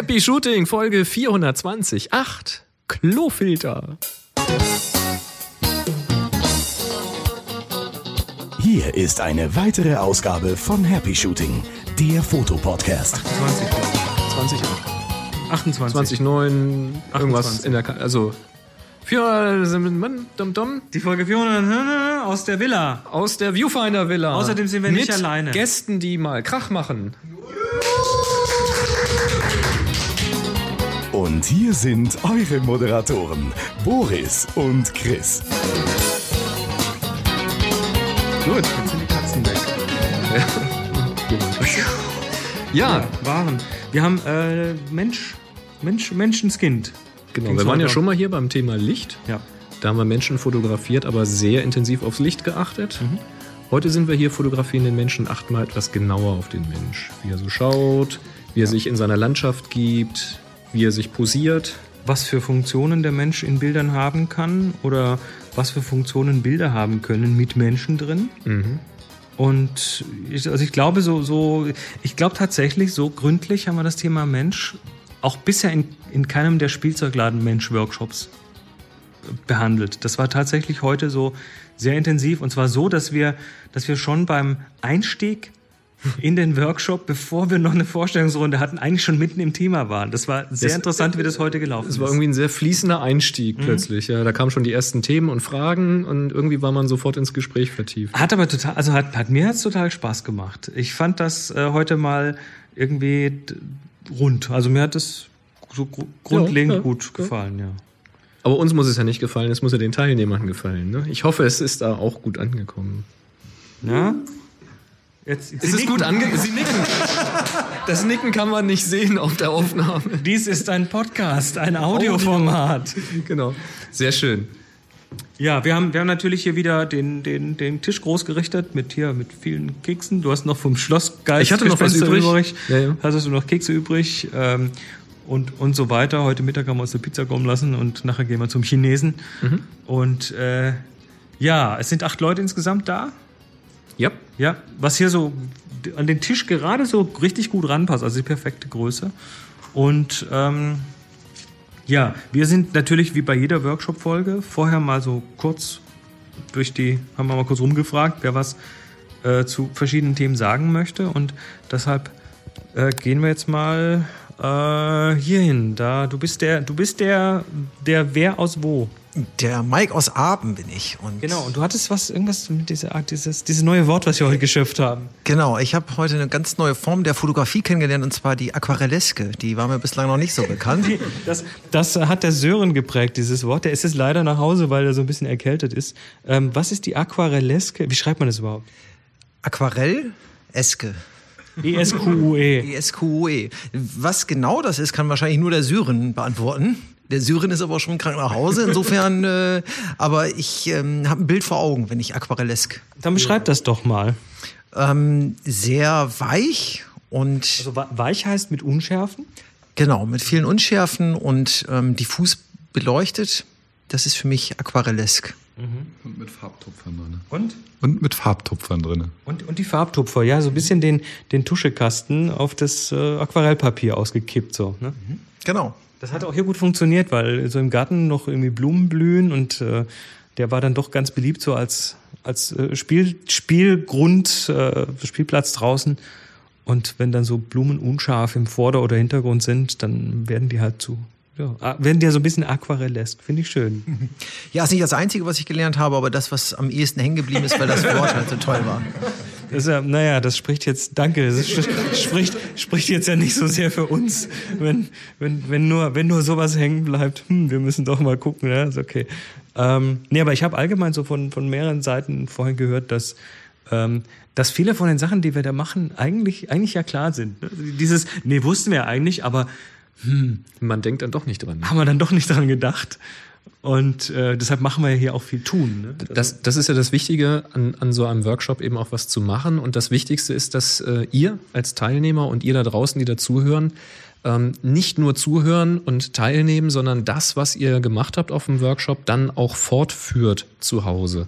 Happy Shooting, Folge 420. 8. Klofilter. Hier ist eine weitere Ausgabe von Happy Shooting, der Fotopodcast. 20, 20, 28. 20, 9, irgendwas 28. in der, Ka also, für, dum, dum, Die Folge 400 aus der Villa. aus der Viewfinder Villa. Außerdem sind wir nicht mit alleine. Gästen, die mal Krach machen. Und hier sind eure Moderatoren, Boris und Chris. Gut, jetzt sind die Katzen weg. Ja, Waren. Wir haben äh, Mensch, Mensch, Menschenskind. genau. Ging's Wir waren ja schon mal hier beim Thema Licht. Ja. Da haben wir Menschen fotografiert, aber sehr intensiv aufs Licht geachtet. Mhm. Heute sind wir hier, fotografieren den Menschen, achten mal etwas genauer auf den Mensch. Wie er so schaut, wie er sich in seiner Landschaft gibt, wie er sich posiert. Was für Funktionen der Mensch in Bildern haben kann oder was für Funktionen Bilder haben können mit Menschen drin. Und ich, also ich glaube so, so, ich glaube tatsächlich, so gründlich haben wir das Thema Mensch auch bisher in, in keinem der Spielzeugladen-Mensch-Workshops behandelt. Das war tatsächlich heute so sehr intensiv und zwar so, dass wir, dass wir schon beim Einstieg in den Workshop, bevor wir noch eine Vorstellungsrunde hatten, eigentlich schon mitten im Thema waren. Das war sehr Das- interessant, wie das heute gelaufen Es war ist. irgendwie ein sehr fließender Einstieg Mhm. plötzlich. Ja, da kamen schon die ersten Themen und Fragen und irgendwie war man sofort ins Gespräch vertieft. Hat aber total, also hat, hat mir hat's total Spaß gemacht. Ich fand das äh, heute mal irgendwie rund. Also mir hat es so gru- grundlegend Ja, ja, gut ja. gefallen, ja. Aber uns muss es ja nicht gefallen, es muss ja den Teilnehmern gefallen. Ne? Ich hoffe, es ist da auch gut angekommen. Ja? Jetzt, Ist es gut angekommen? Sie nicken. Das Nicken kann man nicht sehen auf der Aufnahme. Dies ist ein Podcast, ein Audioformat. Genau. Sehr schön. Ja, wir haben, wir haben natürlich hier wieder den, den, den Tisch groß gerichtet mit hier mit vielen Keksen. Du hast noch vom Schlossgeist Ich hatte noch was Gespenster übrig. Ja, ja. Hattest du noch Kekse übrig ähm, und, und so weiter. Heute Mittag haben wir uns eine Pizza kommen lassen und nachher gehen wir zum Chinesen. Mhm. Und äh, ja, es sind acht Leute insgesamt da. Ja. Ja, was hier so an den Tisch gerade so richtig gut ranpasst, also die perfekte Größe. Und ähm, ja, wir sind natürlich wie bei jeder Workshop-Folge vorher mal so kurz durch die, haben wir mal kurz rumgefragt, wer was äh, zu verschiedenen Themen sagen möchte. Und deshalb äh, gehen wir jetzt mal äh, hierhin. Da, du bist der, du bist der, der wer aus wo. Der Mike aus Aben bin ich. Und Genau, und du hattest was, irgendwas mit dieser Art, dieses, dieses neue Wort, was wir heute geschöpft haben. Genau, ich habe heute eine ganz neue Form der Fotografie kennengelernt und zwar die Aquarelleske. Die war mir bislang noch nicht so bekannt. Das, das hat der Sören geprägt, dieses Wort. Der ist jetzt leider nach Hause, weil er so ein bisschen erkältet ist. Ähm, was ist die Aquarelleske? Wie schreibt man das überhaupt? Aquarell-Eske. E E-S-Q-U-E. E-S-Q-U-E. Was genau das ist, kann wahrscheinlich nur der Syren beantworten. Der Syren ist aber auch schon krank nach Hause, insofern, äh, aber ich ähm, habe ein Bild vor Augen, wenn ich Aquarellesk. Dann beschreib das doch mal. Ähm, sehr weich und Also weich heißt mit Unschärfen? genau, mit vielen Unschärfen und ähm, diffus beleuchtet. Das ist für mich Aquarellesk. Und mit Farbtupfern drin. Und? Und mit Farbtupfern drin. Und, und die Farbtupfer, ja, so ein bisschen den, den Tuschekasten auf das äh, Aquarellpapier ausgekippt, so. Ne? Genau. Das hat auch hier gut funktioniert, weil so im Garten noch irgendwie Blumen blühen und äh, der war dann doch ganz beliebt so als, als äh, Spiel, Spielgrund, äh, Spielplatz draußen. Und wenn dann so Blumen unscharf im Vorder- oder Hintergrund sind, dann werden die halt zu, ja, werden die ja so ein bisschen aquarellesk. Finde ich schön. Ja, ist nicht das Einzige, was ich gelernt habe, aber das, was am ehesten hängen geblieben ist, weil das Wort halt so toll war. Das ja, naja, das spricht jetzt, danke, das spricht, spricht jetzt ja nicht so sehr für uns, wenn, wenn, wenn, nur, wenn nur sowas hängen bleibt. Hm, wir müssen doch mal gucken, ja, ist okay. Ähm, nee, aber ich habe allgemein so von, von mehreren Seiten vorhin gehört, dass, ähm, dass viele von den Sachen, die wir da machen, eigentlich, eigentlich ja klar sind. ne? Dieses, nee, wussten wir ja eigentlich, aber Man denkt dann doch nicht dran. haben wir dann doch nicht dran gedacht. Und äh, deshalb machen wir ja hier auch viel tun. Ne? Das, das ist ja das Wichtige an, an so einem Workshop eben auch was zu machen. Und das Wichtigste ist, dass äh, ihr als Teilnehmer und ihr da draußen, die dazuhören, ähm, nicht nur zuhören und teilnehmen, sondern das, was ihr gemacht habt auf dem Workshop, dann auch fortführt zu Hause.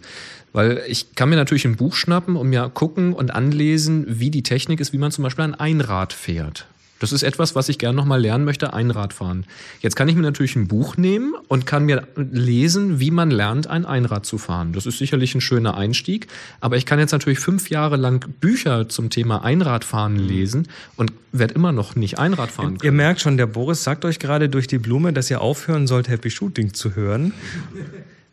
Weil ich kann mir natürlich ein Buch schnappen und mir gucken und anlesen, wie die Technik ist, wie man zum Beispiel ein Einrad fährt. Das ist etwas, was ich gerne nochmal lernen möchte, Einradfahren. Jetzt kann ich mir natürlich ein Buch nehmen und kann mir lesen, wie man lernt, ein Einrad zu fahren. Das ist sicherlich ein schöner Einstieg, aber ich kann jetzt natürlich fünf Jahre lang Bücher zum Thema Einradfahren lesen und werde immer noch nicht Einrad fahren können. Ihr merkt schon, der Boris sagt euch gerade durch die Blume, dass ihr aufhören sollt, Happy Shooting zu hören.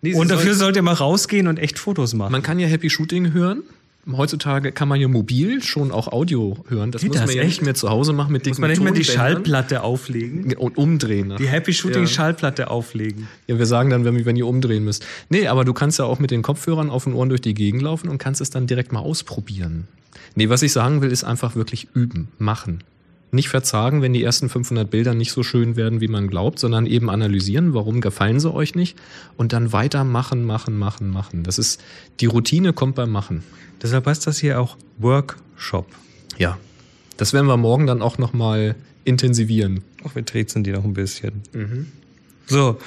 Nee, Und dafür soll- sollt ihr mal rausgehen und echt Fotos machen. man kann ja Happy Shooting hören. Heutzutage kann man ja mobil schon auch Audio hören. Das Geht muss man das ja echt? nicht mehr zu Hause machen mit Muss dicken man nicht mehr die Schallplatte auflegen? und umdrehen. Die Happy Shooting Ja. Schallplatte auflegen. Ja, wir sagen dann, wenn, wenn ihr umdrehen müsst. Nee, aber du kannst ja auch mit den Kopfhörern auf den Ohren durch die Gegend laufen und kannst es dann direkt mal ausprobieren. Nee, was ich sagen will, ist einfach wirklich üben, machen. Nicht verzagen, wenn die ersten 500 Bilder nicht so schön werden, wie man glaubt, sondern eben analysieren, warum gefallen sie euch nicht und dann weiter machen, machen, machen, machen. Das ist, die Routine kommt beim Machen. Deshalb heißt das hier auch Workshop. Ja. Das werden wir morgen dann auch nochmal intensivieren. Auch wir treten die noch ein bisschen. So.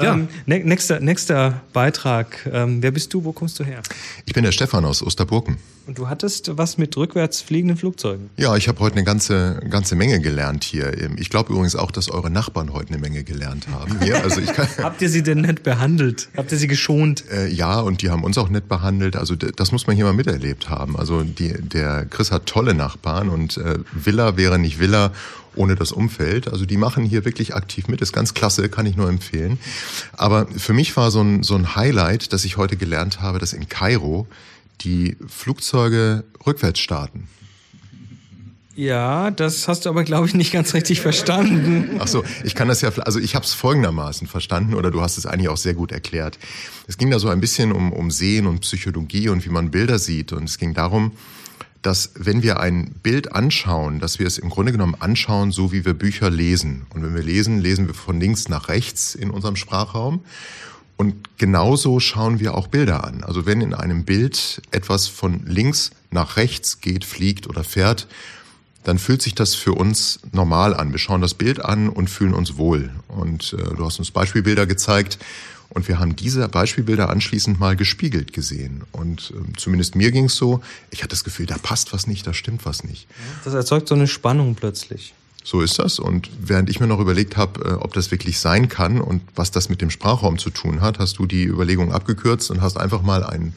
Ja. Ähm, ne nächster, nächster Beitrag. Ähm, wer bist du? Wo kommst du her? Ich bin der Stefan aus Osterburken. Und du hattest was mit rückwärts fliegenden Flugzeugen. Ja, ich habe heute eine ganze, ganze Menge gelernt hier. Ich glaube übrigens auch, dass eure Nachbarn heute eine Menge gelernt haben. Hier, also kann, Habt ihr sie denn nett behandelt? Habt ihr sie geschont? äh, ja, und die haben uns auch nett behandelt. Also das muss man hier mal miterlebt haben. Also die, der Chris hat tolle Nachbarn und äh, Villa wäre nicht Villa ohne das Umfeld. Also die machen hier wirklich aktiv mit. Ist ganz klasse, kann ich nur empfehlen. Aber für mich war so ein, so ein Highlight, dass ich heute gelernt habe, dass in Kairo die Flugzeuge rückwärts starten. Ja, das hast du aber, glaube ich, nicht ganz richtig verstanden. Ach so, ich kann das ja, also ich habe es folgendermaßen verstanden oder du hast es eigentlich auch sehr gut erklärt. Es ging da so ein bisschen um, um Sehen und Psychologie und wie man Bilder sieht und es ging darum, dass wenn wir ein Bild anschauen, dass wir es im Grunde genommen anschauen, so wie wir Bücher lesen. Und wenn wir lesen, lesen wir von links nach rechts in unserem Sprachraum. Und genauso schauen wir auch Bilder an. Also wenn in einem Bild etwas von links nach rechts geht, fliegt oder fährt, dann fühlt sich das für uns normal an. Wir schauen das Bild an und fühlen uns wohl. Und äh, du hast uns Beispielbilder gezeigt und wir haben diese Beispielbilder anschließend mal gespiegelt gesehen. Und ähm, zumindest mir ging es so, ich hatte das Gefühl, da passt was nicht, da stimmt was nicht. Das erzeugt so eine Spannung plötzlich. So ist das. Und während ich mir noch überlegt habe, äh, ob das wirklich sein kann und was das mit dem Sprachraum zu tun hat, hast du die Überlegung abgekürzt und hast einfach mal ein,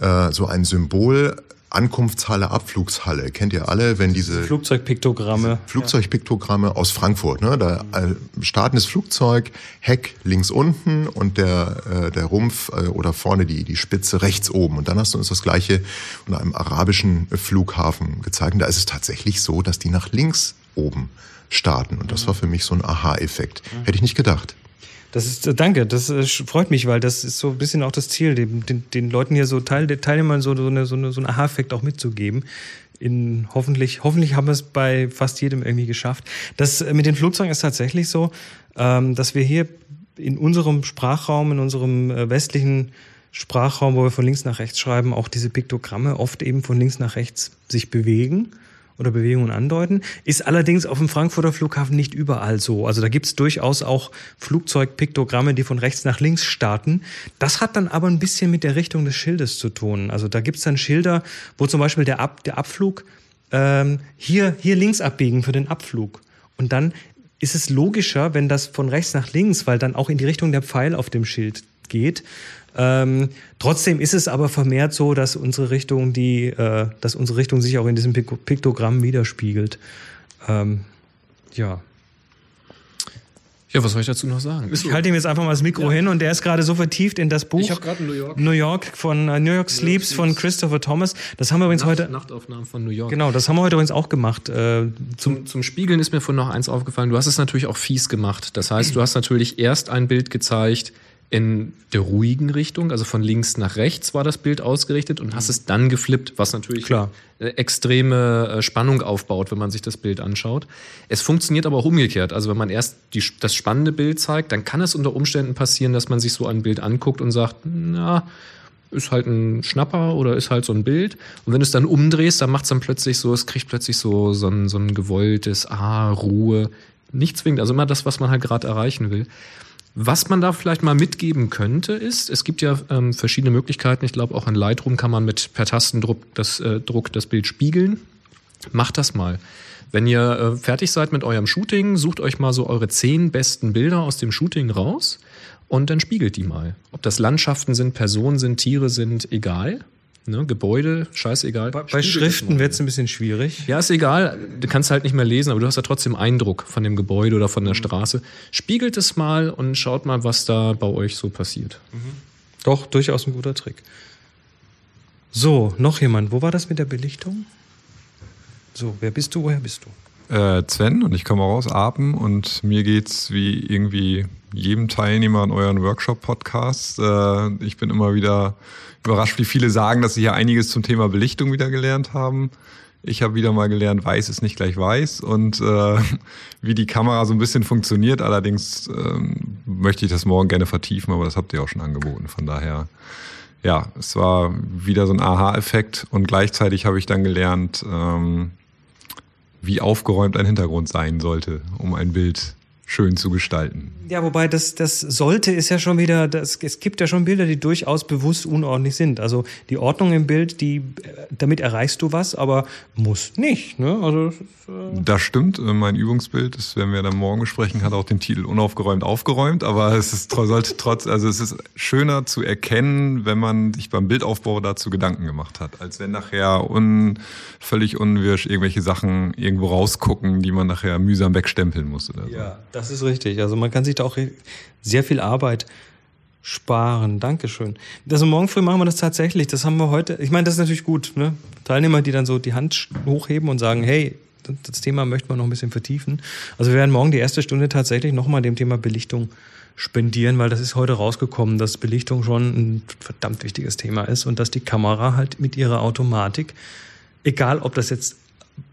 äh, so ein Symbol Ankunftshalle, Abflugshalle. Kennt ihr alle, wenn diese Flugzeugpiktogramme. Flugzeugpiktogramme aus Frankfurt. Ne? Da äh, startendes Flugzeug, Heck links unten und der, äh, der Rumpf äh, oder vorne die, die Spitze rechts oben. Und dann hast du uns das gleiche an einem arabischen Flughafen gezeigt. Und da ist es tatsächlich so, dass die nach links oben starten. Und das war für mich so ein Aha-Effekt. Hätte ich nicht gedacht. Das ist, äh, danke, das äh, freut mich, weil das ist so ein bisschen auch das Ziel, den, den, Leuten hier so Teil, Teilnehmern so, so, eine, so, eine, so einen Aha-Effekt auch mitzugeben. In hoffentlich, hoffentlich haben wir es bei fast jedem irgendwie geschafft. Das äh, mit den Flugzeugen ist tatsächlich so, ähm, dass wir hier in unserem Sprachraum, in unserem westlichen Sprachraum, wo wir von links nach rechts schreiben, auch diese Piktogramme oft eben von links nach rechts sich bewegen oder Bewegungen andeuten. Ist allerdings auf dem Frankfurter Flughafen nicht überall so. Also da gibt's durchaus auch Flugzeugpiktogramme, die von rechts nach links starten. Das hat dann aber ein bisschen mit der Richtung des Schildes zu tun. Also da gibt's dann Schilder, wo zum Beispiel der, Ab der Abflug ähm, hier, hier links abbiegen für den Abflug. Und dann ist es logischer, wenn das von rechts nach links, weil dann auch in die Richtung der Pfeil auf dem Schild geht. Ähm, trotzdem ist es aber vermehrt so, dass unsere Richtung die, äh, dass unsere Richtung sich auch in diesem Pik Piktogramm widerspiegelt. Ähm, ja. Ja, was soll ich dazu noch sagen? Ich halte ihm jetzt einfach mal das Mikro hin und der ist gerade so vertieft in das Buch. Ich hab grad New York. New York von äh, New York Sleeps von Christopher Thomas. Das haben wir übrigens heute. Nachtaufnahmen von New York. Genau, das haben wir heute übrigens auch gemacht. Äh, Zum, zum Spiegeln ist mir von noch eins aufgefallen. Du hast es natürlich auch fies gemacht. Das heißt, du hast natürlich erst ein Bild gezeigt in der ruhigen Richtung, also von links nach rechts war das Bild ausgerichtet und hast es dann geflippt, was natürlich Klar. extreme äh, Spannung aufbaut, wenn man sich das Bild anschaut. Es funktioniert aber auch umgekehrt. Also wenn man erst die, das spannende Bild zeigt, dann kann es unter Umständen passieren, dass man sich so ein Bild anguckt und sagt, na, ist halt ein Schnapper oder ist halt so ein Bild. Und wenn du es dann umdrehst, dann macht es dann plötzlich so, es kriegt plötzlich so, so, ein, so ein gewolltes, ah, Ruhe. Nicht zwingend, also immer das, was man halt gerade erreichen will. Was man da vielleicht mal mitgeben könnte, ist, es gibt ja ähm, verschiedene Möglichkeiten. Ich glaube, auch in Lightroom kann man mit per Tastendruck das, äh, Druck das Bild spiegeln. Macht das mal. Wenn ihr äh, fertig seid mit eurem Shooting, sucht euch mal so eure zehn besten Bilder aus dem Shooting raus und dann spiegelt die mal. Ob das Landschaften sind, Personen sind, Tiere sind, egal. Ne, Gebäude, scheißegal. Bei, bei Schriften wird es ein bisschen schwierig. Ja, ist egal. Du kannst halt nicht mehr lesen, aber du hast ja trotzdem Eindruck von dem Gebäude oder von der Straße. Spiegelt es mal und schaut mal, was da bei euch so passiert. Doch, durchaus ein guter Trick. So, noch jemand. Wo war das mit der Belichtung? So, wer bist du? Woher bist du? Äh, Sven und ich komme auch aus Apen und mir geht's wie irgendwie jedem Teilnehmer an euren Workshop-Podcasts. Äh, ich bin immer wieder überrascht, wie viele sagen, dass sie hier einiges zum Thema Belichtung wieder gelernt haben. Ich habe wieder mal gelernt, weiß ist nicht gleich weiß und äh, wie die Kamera so ein bisschen funktioniert. Allerdings ähm, möchte ich das morgen gerne vertiefen, aber das habt ihr auch schon angeboten. Von daher, ja, es war wieder so ein Aha-Effekt und gleichzeitig habe ich dann gelernt, ähm, wie aufgeräumt ein Hintergrund sein sollte, um ein Bild schön zu gestalten. Ja, wobei das, das sollte ist ja schon wieder, das, es gibt ja schon Bilder, die durchaus bewusst unordentlich sind. Also die Ordnung im Bild, die, damit erreichst du was, aber muss nicht. Ne? Also, äh das stimmt. Mein Übungsbild, das werden wir dann morgen besprechen, hat auch den Titel unaufgeräumt aufgeräumt, aber es ist sollte trotz, also es ist schöner zu erkennen, wenn man sich beim Bildaufbau dazu Gedanken gemacht hat, als wenn nachher un, völlig unwirsch irgendwelche Sachen irgendwo rausgucken, die man nachher mühsam wegstempeln muss. Oder so. Ja, das ist richtig. Also man kann sich da auch sehr viel Arbeit sparen. Dankeschön. Also morgen früh machen wir das tatsächlich. Das haben wir heute. Ich meine, das ist natürlich gut. Ne? Teilnehmer, die dann so die Hand hochheben und sagen, hey, das Thema möchten wir noch ein bisschen vertiefen. Also wir werden morgen die erste Stunde tatsächlich nochmal dem Thema Belichtung spendieren, weil das ist heute rausgekommen, dass Belichtung schon ein verdammt wichtiges Thema ist und dass die Kamera halt mit ihrer Automatik, egal ob das jetzt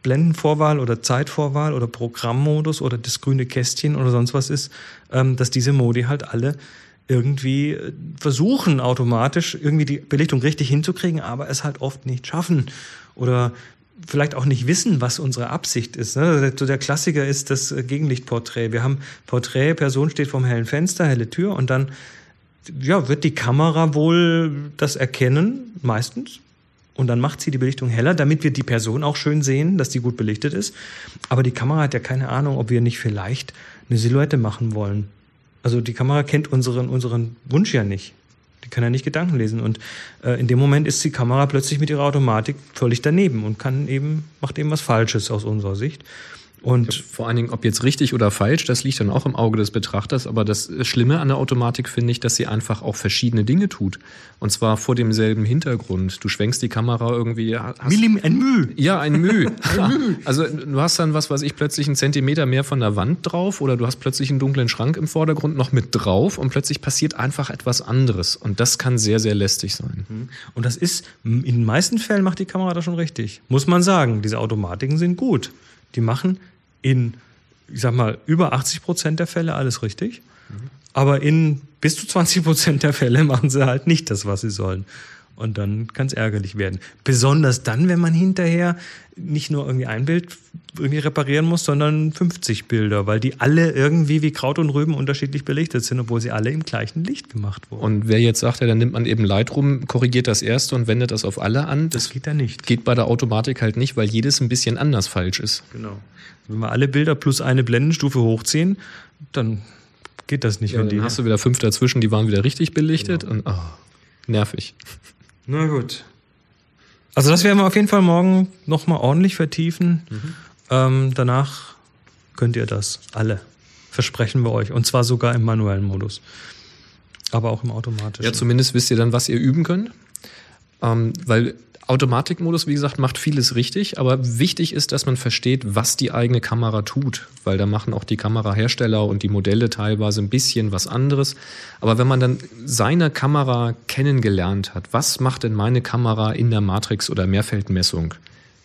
Blendenvorwahl oder Zeitvorwahl oder Programmmodus oder das grüne Kästchen oder sonst was ist, ähm, dass diese Modi halt alle irgendwie äh, versuchen automatisch irgendwie die Belichtung richtig hinzukriegen, aber es halt oft nicht schaffen oder vielleicht auch nicht wissen, was unsere Absicht ist. Ne? So der Klassiker ist das äh, Gegenlichtporträt. Wir haben Porträt, Person steht vorm hellen Fenster, helle Tür und dann ja, wird die Kamera wohl das erkennen, meistens, und dann macht sie die Belichtung heller, damit wir die Person auch schön sehen, dass die gut belichtet ist. Aber die Kamera hat ja keine Ahnung, ob wir nicht vielleicht eine Silhouette machen wollen. Also die Kamera kennt unseren, unseren Wunsch ja nicht. Die kann ja nicht Gedanken lesen. Und äh, in dem Moment ist die Kamera plötzlich mit ihrer Automatik völlig daneben und kann eben, macht eben was Falsches aus unserer Sicht. Und vor allen Dingen, ob jetzt richtig oder falsch, das liegt dann auch im Auge des Betrachters. Aber das Schlimme an der Automatik finde ich, dass sie einfach auch verschiedene Dinge tut. Und zwar vor demselben Hintergrund. Du schwenkst die Kamera irgendwie. Hast, Millim, ein Müh. Ja, ein Müh. ein Müh. Also du hast dann, was weiß ich, plötzlich einen Zentimeter mehr von der Wand drauf oder du hast plötzlich einen dunklen Schrank im Vordergrund noch mit drauf und plötzlich passiert einfach etwas anderes. Und das kann sehr, sehr lästig sein. Mhm. Und das ist, in den meisten Fällen macht die Kamera das schon richtig. Muss man sagen. Diese Automatiken sind gut. Die machen in, ich sag mal, über 80 Prozent der Fälle alles richtig. Mhm. Aber in bis zu 20 Prozent der Fälle machen sie halt nicht das, was sie sollen. Und dann kann es ärgerlich werden. Besonders dann, wenn man hinterher nicht nur irgendwie ein Bild irgendwie reparieren muss, sondern 50 Bilder, weil die alle irgendwie wie Kraut und Rüben unterschiedlich belichtet sind, obwohl sie alle im gleichen Licht gemacht wurden. Und wer jetzt sagt, ja, dann nimmt man eben Lightroom, korrigiert das erste und wendet das auf alle an. Das, das geht da nicht. Geht bei der Automatik halt nicht, weil jedes ein bisschen anders falsch ist. Genau. Wenn wir alle Bilder plus eine Blendenstufe hochziehen, dann geht das nicht. Ja, dann hast du wieder fünf dazwischen, die waren wieder richtig belichtet genau. und oh, nervig. Na gut. Also das werden wir auf jeden Fall morgen nochmal ordentlich vertiefen. Mhm. Ähm, danach könnt ihr das alle. Versprechen wir euch. Und zwar sogar im manuellen Modus. Aber auch im automatischen. Ja, zumindest wisst ihr dann, was ihr üben könnt. Ähm, weil Automatikmodus, wie gesagt, macht vieles richtig, aber wichtig ist, dass man versteht, was die eigene Kamera tut, weil da machen auch die Kamerahersteller und die Modelle teilweise ein bisschen was anderes. Aber wenn man dann seine Kamera kennengelernt hat, was macht denn meine Kamera in der Matrix- oder Mehrfeldmessung?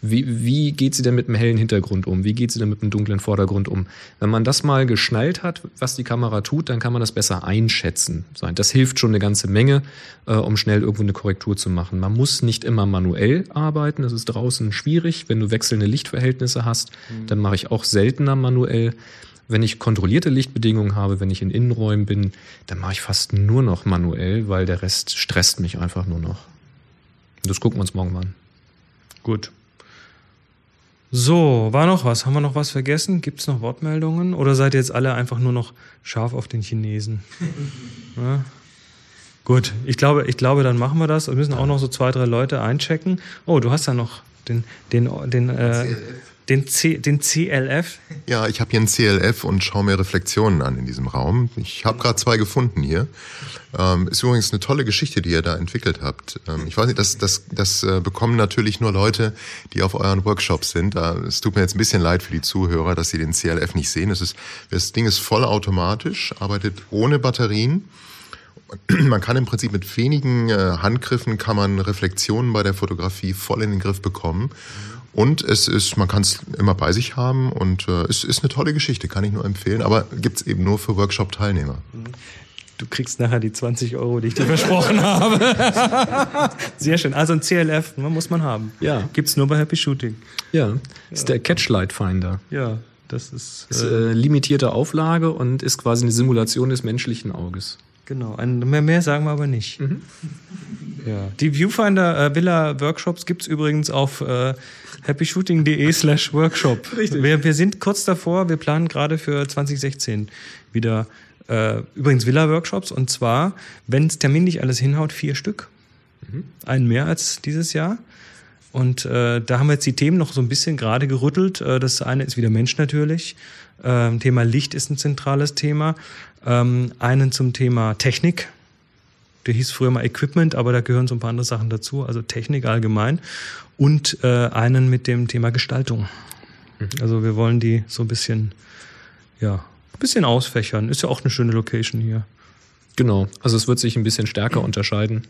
Wie, wie geht sie denn mit einem hellen Hintergrund um? Wie geht sie denn mit einem dunklen Vordergrund um? Wenn man das mal geschnallt hat, was die Kamera tut, dann kann man das besser einschätzen. Das hilft schon eine ganze Menge, äh, um schnell irgendwo eine Korrektur zu machen. Man muss nicht immer manuell arbeiten. Das ist draußen schwierig. Wenn du wechselnde Lichtverhältnisse hast, mhm. dann mache ich auch seltener manuell. Wenn ich kontrollierte Lichtbedingungen habe, wenn ich in Innenräumen bin, dann mache ich fast nur noch manuell, weil der Rest stresst mich einfach nur noch. Das gucken wir uns morgen mal an. Gut. So, war noch was? Haben wir noch was vergessen? Gibt es noch Wortmeldungen? Oder seid ihr jetzt alle einfach nur noch scharf auf den Chinesen? ja? Gut, ich glaube, ich glaube, dann machen wir das. Wir müssen auch noch so zwei, drei Leute einchecken. Oh, du hast ja noch den, den, den, äh, den, C, den CLF. Ja, ich habe hier einen CLF und schaue mir Reflexionen an in diesem Raum. Ich habe gerade zwei gefunden hier. Ähm, ist übrigens eine tolle Geschichte, die ihr da entwickelt habt. Ähm, ich weiß nicht, das, das, das äh, bekommen natürlich nur Leute, die auf euren Workshops sind. Äh, es tut mir jetzt ein bisschen leid für die Zuhörer, dass sie den CLF nicht sehen. Das, ist, das Ding ist vollautomatisch, arbeitet ohne Batterien man kann im Prinzip mit wenigen äh, Handgriffen kann man Reflexionen bei der Fotografie voll in den Griff bekommen. Und es ist, man kann es immer bei sich haben und äh, es ist eine tolle Geschichte, kann ich nur empfehlen, aber gibt's eben nur für Workshop-Teilnehmer. Du kriegst nachher die 20 Euro, die ich dir versprochen habe. Sehr schön. Also ein CLF ne, muss man haben. Ja. Gibt's nur bei Happy Shooting. Ja, ist der Catchlight Finder. Ja, das ist. Ist äh, limitierte Auflage und ist quasi eine Simulation des menschlichen Auges. Genau, ein, mehr, mehr sagen wir aber nicht. Ja. Die Viewfinder äh, Villa Workshops gibt's übrigens auf äh, happyshooting.de slash workshop. Richtig. Wir, wir sind kurz davor, wir planen gerade für 2016 wieder äh, übrigens Villa Workshops und zwar, wenn es terminlich alles hinhaut, vier Stück. Einen mehr als dieses Jahr. Und äh, da haben wir jetzt die Themen noch so ein bisschen gerade gerüttelt. Äh, das eine ist wieder Mensch natürlich. Ähm, Thema Licht ist ein zentrales Thema. Ähm, einen zum Thema Technik. Der hieß früher mal Equipment, aber da gehören so ein paar andere Sachen dazu, also Technik allgemein. Und äh, einen mit dem Thema Gestaltung. Also wir wollen die so ein bisschen, ja, ein bisschen ausfächern. Ist ja auch eine schöne Location hier. Genau, also es wird sich ein bisschen stärker unterscheiden.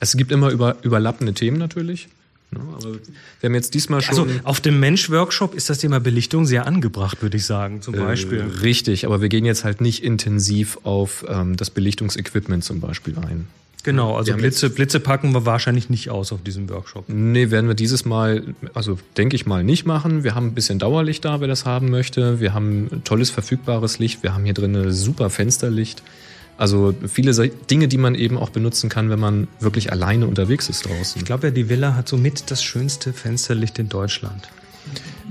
Es gibt immer über, überlappende Themen natürlich. Ne, aber wir haben jetzt diesmal schon. Also auf dem Mensch-Workshop ist das Thema Belichtung sehr angebracht, würde ich sagen, zum Beispiel. Äh, richtig, aber wir gehen jetzt halt nicht intensiv auf ähm, das Belichtungsequipment zum Beispiel ein. Genau, also Blitze, Blitze packen wir wahrscheinlich nicht aus auf diesem Workshop. Nee, werden wir dieses Mal, also denke ich mal, nicht machen. Wir haben ein bisschen Dauerlicht da, wer das haben möchte. Wir haben tolles verfügbares Licht. Wir haben hier drin ein super Fensterlicht. Also viele Dinge, die man eben auch benutzen kann, wenn man wirklich alleine unterwegs ist draußen. Ich glaube ja, die Villa hat somit das schönste Fensterlicht in Deutschland.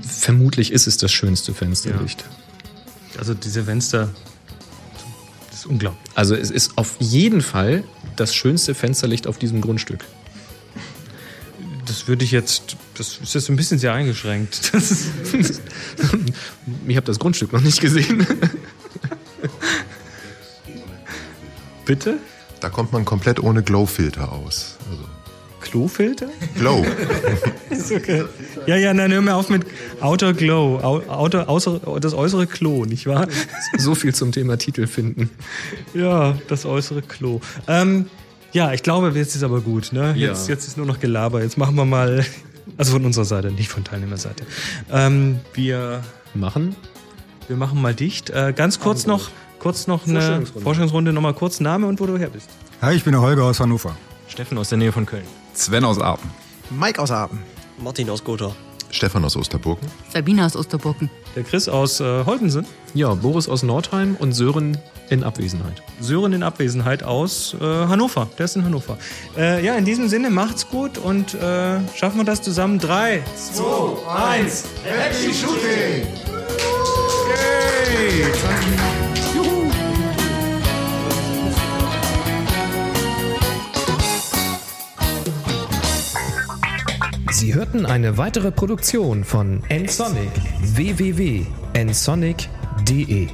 Vermutlich ist es das schönste Fensterlicht. Also diese Fenster, das ist unglaublich. Also es ist auf jeden Fall das schönste Fensterlicht auf diesem Grundstück. Das würde ich jetzt, das ist jetzt ein bisschen sehr eingeschränkt. Ich habe das Grundstück noch nicht gesehen. bitte? Da kommt man komplett ohne Glow-Filter aus. Also Klofilter? Glow. Ja, ja, nein, hör mir auf mit Outer Glow. Outer, außer, das äußere Klo, nicht wahr? so viel zum Thema Titel finden. Ja, das äußere Klo. Ähm, ja, ich glaube, jetzt ist aber gut. Ne? Jetzt, Ja. jetzt ist nur noch Gelaber. Jetzt machen wir mal, also von unserer Seite, nicht von Teilnehmerseite. Ähm, wir, Machen. wir machen mal dicht. Äh, ganz kurz noch, kurz noch eine Vorstellungsrunde. Vorstellungsrunde. Nochmal kurz Name und wo du her bist. Hi, ich bin der Holger aus Hannover. Steffen aus der Nähe von Köln. Sven aus Aachen. Mike aus Aachen. Martin aus Gotha. Stefan aus Osterburgen. Sabine aus Osterburgen. Der Chris aus äh, Holtensen. Ja, Boris aus Nordheim und Sören in Abwesenheit. Sören in Abwesenheit aus äh, Hannover. Der ist in Hannover. Äh, ja, in diesem Sinne, macht's gut und äh, schaffen wir das zusammen. Drei, zwei, eins. Happy Shooting! Yay! Sie hörten eine weitere Produktion von nsonic www.nsonic.de